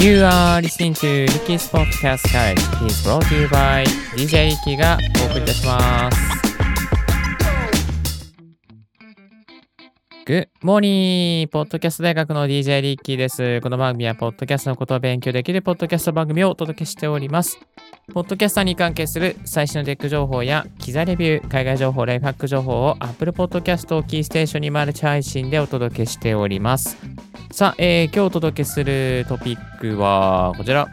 You are listening to Ricky's Podcast Guide. It's brought to you by DJ Ricky がお送りいたします。Good morning! ポッドキャスト大学の DJ リッキーです。この番組は、ポッドキャストのことを勉強できるポッドキャスト番組をお届けしております。ポッドキャスターに関係する最新のテック情報や機材レビュー、海外情報、ライフハック情報を Apple Podcast をキーステーションにマルチ配信でお届けしております。さあ、えー今日お届けするトピックはこちら。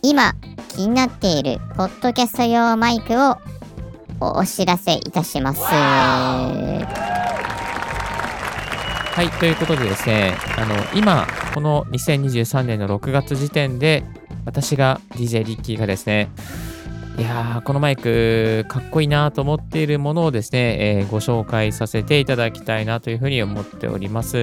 今気になっているポッドキャスト用マイクをおお知らせいたします。はい、ということでですね、あの今、この2023年の6月時点で、私が DJ リッキーがですね、いやー、このマイク、かっこいいなと思っているものをですね、えーご紹介させていただきたいなというふうに思っております。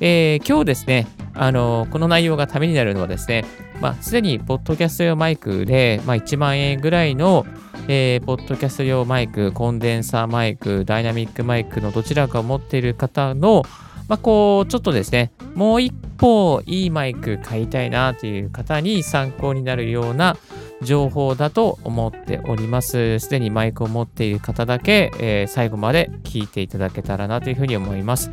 えー今日ですね、あのこの内容がためになるのはですね、まあ、すでにポッドキャスト用マイクで、まあ、1万円ぐらいの、えーポッドキャスト用マイク、コンデンサーマイク、ダイナミックマイクのどちらかを持っている方の、まあ、こう、ちょっとですね、もう一歩いいマイク買いたいなという方に参考になるような情報だと思っております。すでにマイクを持っている方だけ、えー最後まで聞いていただけたらなというふうに思います。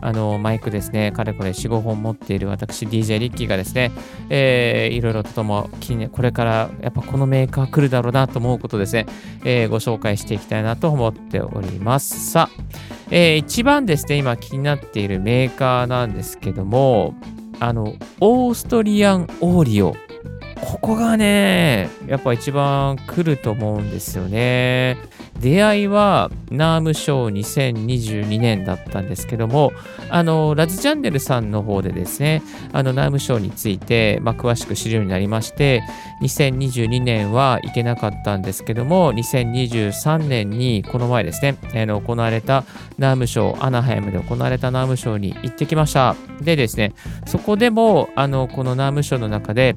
あの、マイクですね、かれこれ4、5本持っている私、DJ リッキーがですね、えーいろいろとも、これからやっぱこのメーカー来るだろうなと思うことですね、えーご紹介していきたいなと思っております。さあ、えー一番ですね、今気になっているメーカーなんですけども、あの、オーストリアンオーリオ。ここがね、やっぱ一番来ると思うんですよね。出会いはナームショー2022年だったんですけども、あの、ラズチャンネルさんの方でですね、あの、ナームショーについて、まあ、詳しく知るようになりまして、2022年は行けなかったんですけども、2023年にこの前ですね、あの行われたナームショー、アナハイムで行われたナームショーに行ってきました。でですね、そこでも、あの、このナームショーの中で、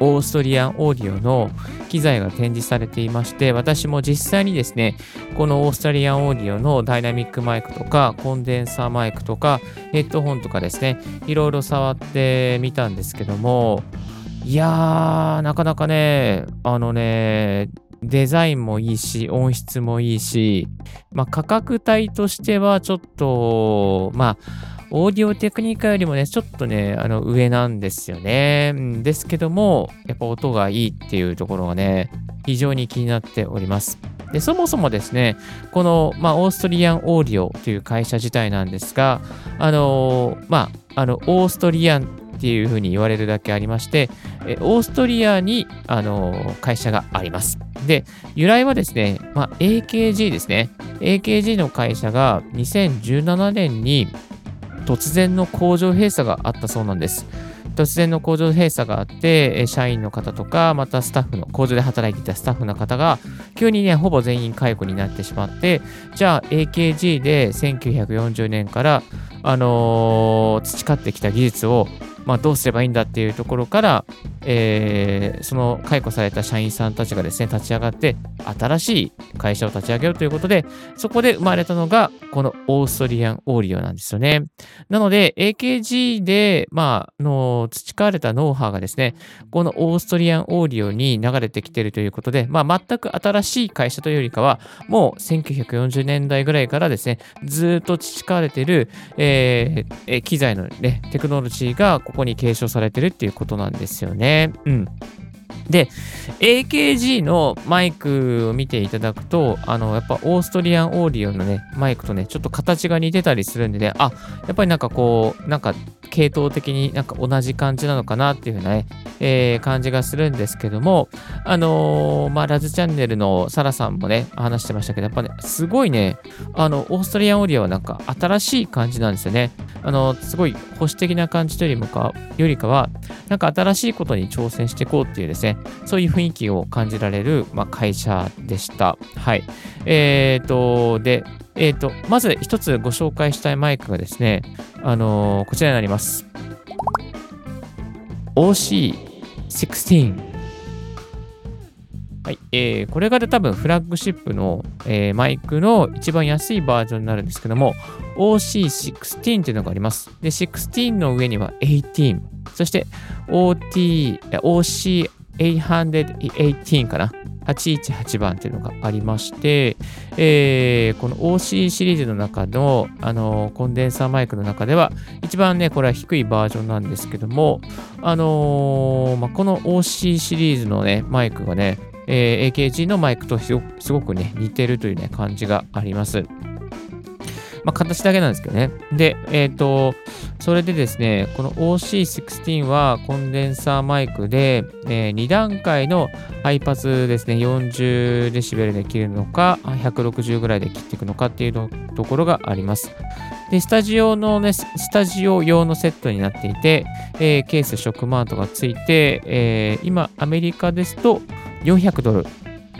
オーストリアンオーディオの機材が展示されていまして、私も実際にですね、このオーストリアンオーディオのダイナミックマイクとか、コンデンサーマイクとか、ヘッドホンとかですね、いろいろ触ってみたんですけども、いやー、なかなかね、あのね、デザインもいいし、音質もいいし、まあ、価格帯としてはちょっと、まあ、オーディオテクニカよりもね、ちょっとね、あの上なんですよね。ですけども、やっぱ音がいいっていうところがね、非常に気になっております。で、そもそもですね、この、まあ、オーストリアンオーディオという会社自体なんですが、あのーまあ、あの、オーストリアンっていうふうに言われるだけありまして、オーストリアに、あのー会社があります。で、由来はですね、まあ、AKG ですね。AKG の会社が2017年に突然の工場閉鎖があったそうなんです。突然の工場閉鎖があって、社員の方とか、またスタッフの、工場で働いていたスタッフの方が、急にね、ほぼ全員解雇になってしまって、じゃあ AKG で1940年から、あのー培ってきた技術を、まあ、どうすればいいんだっていうところから、えーその解雇された社員さんたちがですね、立ち上がって、新しい会社を立ち上げようということで、そこで生まれたのが、このオーストリアンオーディオなんですよね。なので、AKG で、まあ、の培われたノウハウがですね、このオーストリアンオーディオに流れてきているということで、まあ、全く新しい会社というよりかは、もう1940年代ぐらいからですね、ずっと培われている、えーえー機材のね、テクノロジーがここに継承されてるっていうことなんですよね。うん。で、AKG のマイクを見ていただくと、あの、やっぱオーストリアンオーディオのね、マイクとね、ちょっと形が似てたりするんでね、あ、やっぱりなんかこう、なんか系統的になんか同じ感じなのかなっていうふうなね、えー感じがするんですけども、あのーまあ、ラズチャンネルのサラさんもね、話してましたけど、やっぱね、すごいね、あの、オーストリアンオーディオはなんか新しい感じなんですよね。あの、すごい保守的な感じというよりもか、よりかは、なんか新しいことに挑戦していこうっていうですね、そういう雰囲気を感じられる、まあ、会社でした。はい。えっ、と、で、えっ、と、まず一つご紹介したいマイクがですね、あのーこちらになります。OC16。はい、えー、これが多分フラッグシップの、えー、マイクの一番安いバージョンになるんですけども、OC16 っていうのがあります。で、16の上には18、そして OT、OC818 かな。818番っていうのがありまして、えー、この OC シリーズの中の、あのコンデンサーマイクの中では、一番ね、これは低いバージョンなんですけども、あのー、まあ、この OC シリーズのね、マイクがね、えー、AKG のマイクとすごくね、似てるというね、感じがあります。まあ、形だけなんですけどね。で、えっ、ー、と、それでですね、この OC16 はコンデンサーマイクで、えー、2段階のハイパスですね、40デシベルで切るのか、160ぐらいで切っていくのかっていうところがあります。で、スタジオのね、スタジオ用のセットになっていて、えー、ケース、食マートがついて、えー、今、アメリカですと400ドル。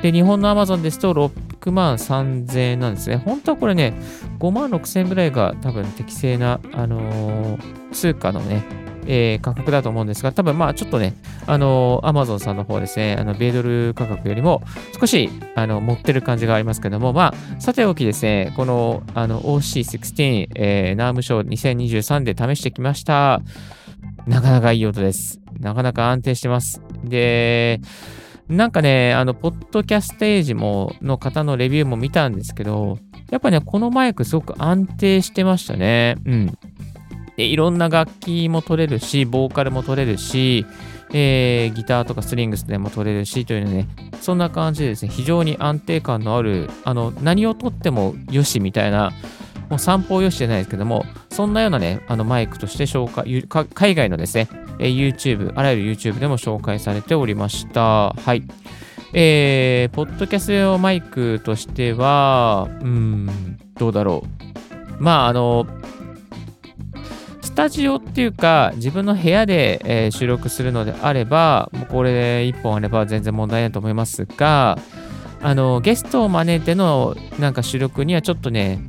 で、日本の Amazon ですと6万3000円なんですね。本当はこれね、5万6000円ぐらいが多分適正な、あのー、通貨のね、えー、価格だと思うんですが、多分まあちょっとね、あのー、Amazon さんの方ですね、あの、米ドル価格よりも少し、あの、持ってる感じがありますけども、まあ、さておきですね、この、あの、OC16、えー、ナームショー2023で試してきました。なかなかいい音です。なかなか安定してます。で、なんかね、あの、ポッドキャステージも、の方のレビューも見たんですけど、やっぱね、このマイクすごく安定してましたね。うん。で、いろんな楽器も取れるし、ボーカルも取れるし、えー、ギターとかスリングスでも取れるしというね、そんな感じでですね、非常に安定感のある、あの、何を取ってもよしみたいな、もう散歩よしじゃないですけども、そんなようなね、あのマイクとして紹介、海外のですね、え YouTube、あらゆる YouTube でも紹介されておりました。はい。えー、ポッドキャスト用マイクとしては、うん、どうだろう。まあ、あの、スタジオっていうか、自分の部屋で、えー、収録するのであれば、もうこれ1本あれば全然問題ないと思いますが、あの、ゲストを招いてのなんか収録にはちょっとね、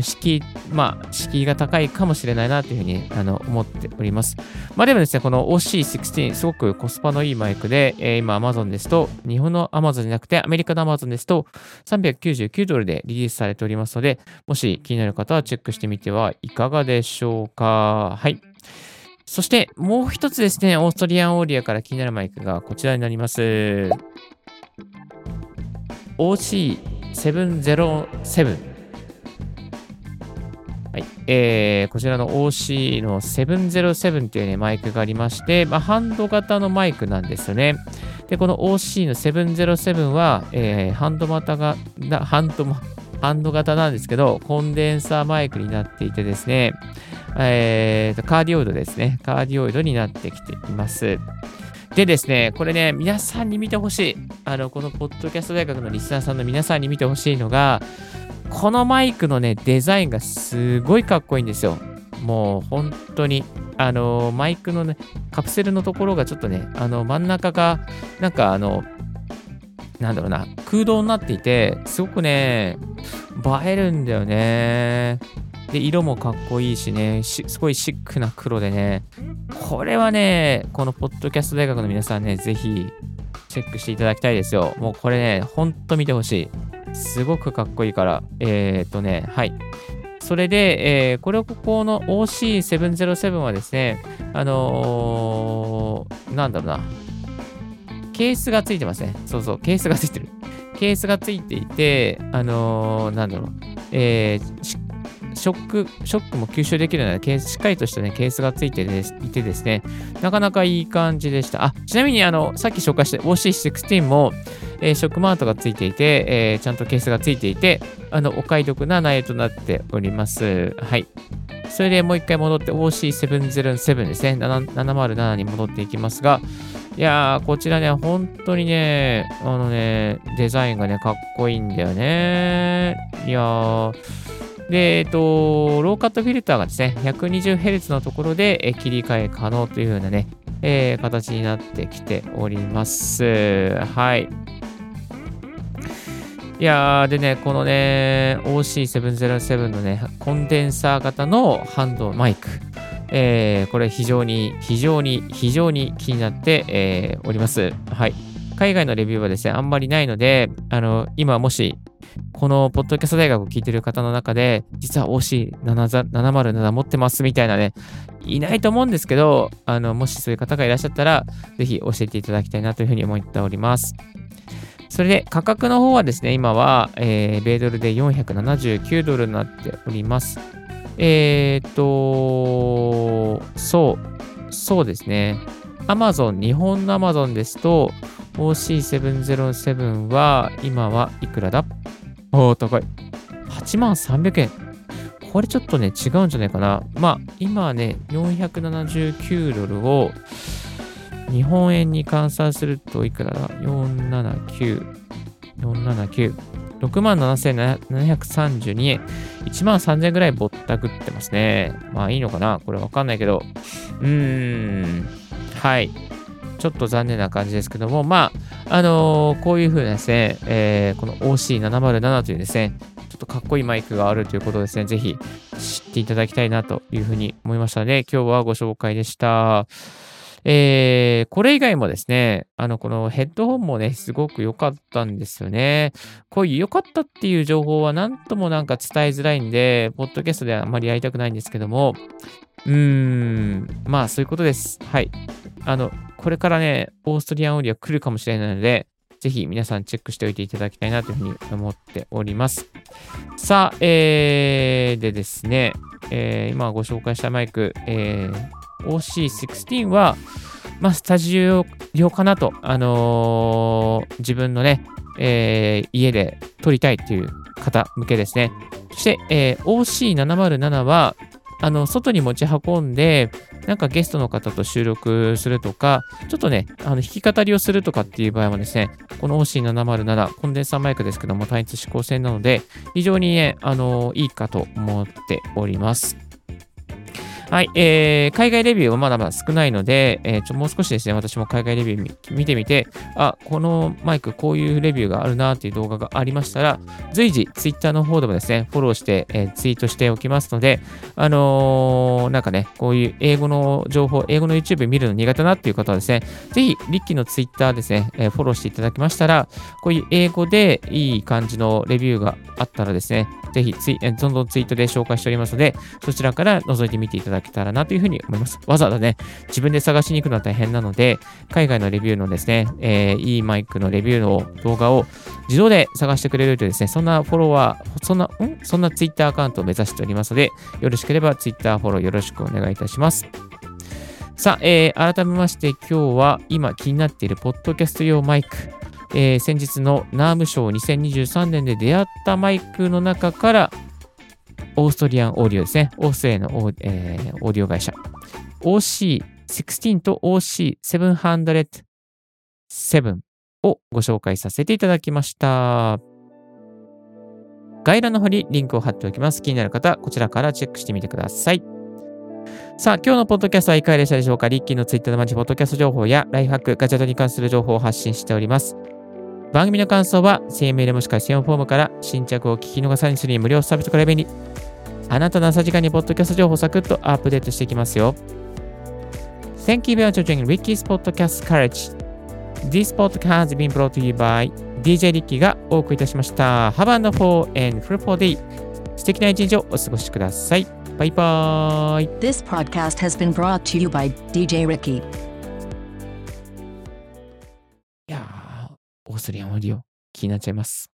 敷居、まあ、敷居が高いかもしれないなというふうにあの思っております。まあでもですね、この OC16、すごくコスパのいいマイクで、えー、今 Amazon ですと、日本の Amazon じゃなくてアメリカの Amazon ですと、399ドルでリリースされておりますので、もし気になる方はチェックしてみてはいかがでしょうか。はい。そしてもう一つですね、オーストリアンオーリアから気になるマイクがこちらになります。OC707 はい。えー、こちらの OC の707というね、マイクがありまして、まあ、ハンド型のマイクなんですよね。で、この OC の707は、えー、ハンド型が、ハンド、ハンド型なんですけど、コンデンサーマイクになっていてですね、えー、カーディオイドですね。カーディオイドになってきています。でですね、これね、皆さんに見てほしい。あの、このポッドキャスト大学のリスナーさんの皆さんに見てほしいのが、このマイクのね、デザインがすごいかっこいいんですよ。もう本当に、あの、マイクのね、カプセルのところがちょっとね、あの、真ん中が、なんかあの、なんだろうな、空洞になっていて、すごくね、映えるんだよね。で、色もかっこいいしね、すごいシックな黒でね、これはね、このポッドキャスト大学の皆さんね、ぜひチェックしていただきたいですよ。もうこれね、ほんと見てほしい。すごくかっこいいから。えー、っとね、はい。それで、えー、これをここの OC707 はですね、あのー、なんだろうな。ケースがついてますね。そうそう、ケースがついてる。ケースがついていて、あのー、なんだろう。えー、しっショック、ショックも吸収できるようなケース、しっかりとしたね、ケースがついてですいてですね、なかなかいい感じでした。あ、ちなみにあの、さっき紹介した OC16 も、えー、ショックマートがついていて、えー、ちゃんとケースがついていて、あの、お買い得な内容となっております。はい。それでもう一回戻って OC707 ですね、707に戻っていきますが、いやー、こちらね、本当にね、あのね、デザインがね、かっこいいんだよね。いやー、で、えっと、ローカットフィルターがですね、120Hz のところで切り替え可能というようなね、えー、形になってきております。はい。いやー、でね、このね、OC707 のね、コンデンサー型のハンドマイク。えー、これ非常に、非常に、非常に気になって、えー、おります。はい。海外のレビューはですね、あんまりないので、あの、今もし、このポッドキャスト大学を聞いてる方の中で、実は OC707 持ってますみたいなね、いないと思うんですけど、あの、もしそういう方がいらっしゃったら、ぜひ教えていただきたいなというふうに思っております。それで価格の方はですね、今は、えー、米ドルで479ドルになっております。えー、っと、そう、そうですね。Amazon、日本の Amazon ですと、OC707 は、今はいくらだ？おー、高い。8万300円。これちょっとね、違うんじゃないかな。まあ、今ね、479ドルを、日本円に換算するといくらだ ?479、479、67,732円。1万3000円ぐらいぼったくってますね。まあいいのかな？これわかんないけど。うーん。はい。ちょっと残念な感じですけども、まあ、あのー、こういう風なですね、えー、この OC707 というですね、ちょっとかっこいいマイクがあるということですね、ぜひ知っていただきたいなというふうに思いましたので、今日はご紹介でした。えー、これ以外もですね、あの、このヘッドホンもね、すごく良かったんですよね。こういう良かったっていう情報は何ともなんか伝えづらいんで、ポッドキャストではあまりやりたくないんですけども、うーん、まあそういうことです。はい。あの、これからね、オーストリアンオーディオ来るかもしれないので、ぜひ皆さんチェックしておいていただきたいなというふうに思っております。さあ、えー、でですね、えー、今ご紹介したマイク、えー OC16 は、まあ、スタジオ用かなと、あのー、自分のね、えー、家で撮りたいっていう方向けですね。そして、えー、OC707 は、あの、外に持ち運んで、なんかゲストの方と収録するとか、ちょっとね、あの弾き語りをするとかっていう場合はですね、この OC707 コンデンサーマイクですけども、単一指向性なので、非常にね、あの、いいかと思っております。はい、えー、海外レビューはまだまだ少ないので、えー、ちょもう少しですね、私も海外レビュー見てみて、あ、このマイクこういうレビューがあるなっていう動画がありましたら、随時 Twitter の方でもですね、フォローして、えー、ツイートしておきますので、あのー、なんかね、こういう英語の情報、英語の YouTube 見るの苦手なっていう方はですね、ぜひ、リッキーの Twitter ですね、えー、フォローしていただきましたら、こういう英語でいい感じのレビューがあったらですね、ぜひツイ、どんどんツイートで紹介しておりますので、そちらから覗いてみていただけたらなというふうに思います。わざわざね、自分で探しに行くのは大変なので、海外のレビューのですね、えー、いいマイクのレビューの動画を自動で探してくれるというですね、そんなフォロワー、そんな、ん？そんなツイッターアカウントを目指しておりますので、よろしければツイッターフォローよろしくお願いいたします。さあ、えー、改めまして今日は今気になっているポッドキャスト用マイク、えー、先日のナームショー2023年で出会ったマイクの中からオーストリアンオーディオですね。オーストリアのオー,、えー、オーディオ会社。OC16 と OC707 をご紹介させていただきました。概要欄の方にリンクを貼っておきます。気になる方、こちらからチェックしてみてください。さあ、今日のポッドキャストはいかがでしたでしょうか？リッキーのツイッターのマジポッドキャスト情報やライフハック、ガジェットに関する情報を発信しております。番組の感想は、声明でもしくは専用フォームから新着を聞き逃さにするに無料サービスから便利。あなたの朝時間にポッドキャスト情報をサクッとアップデートしていきますよ。Thank you very much for joining Ricky's Podcast Courage. This podcast has been brought to you by DJ リッキーがお送りいたしました。Have a wonderful and fruitful day. 素敵な一日をお過ごしください。バイバイ。This podcast has been brought to you by DJ Ricky. オーストリアンオーディオ気になっちゃいます。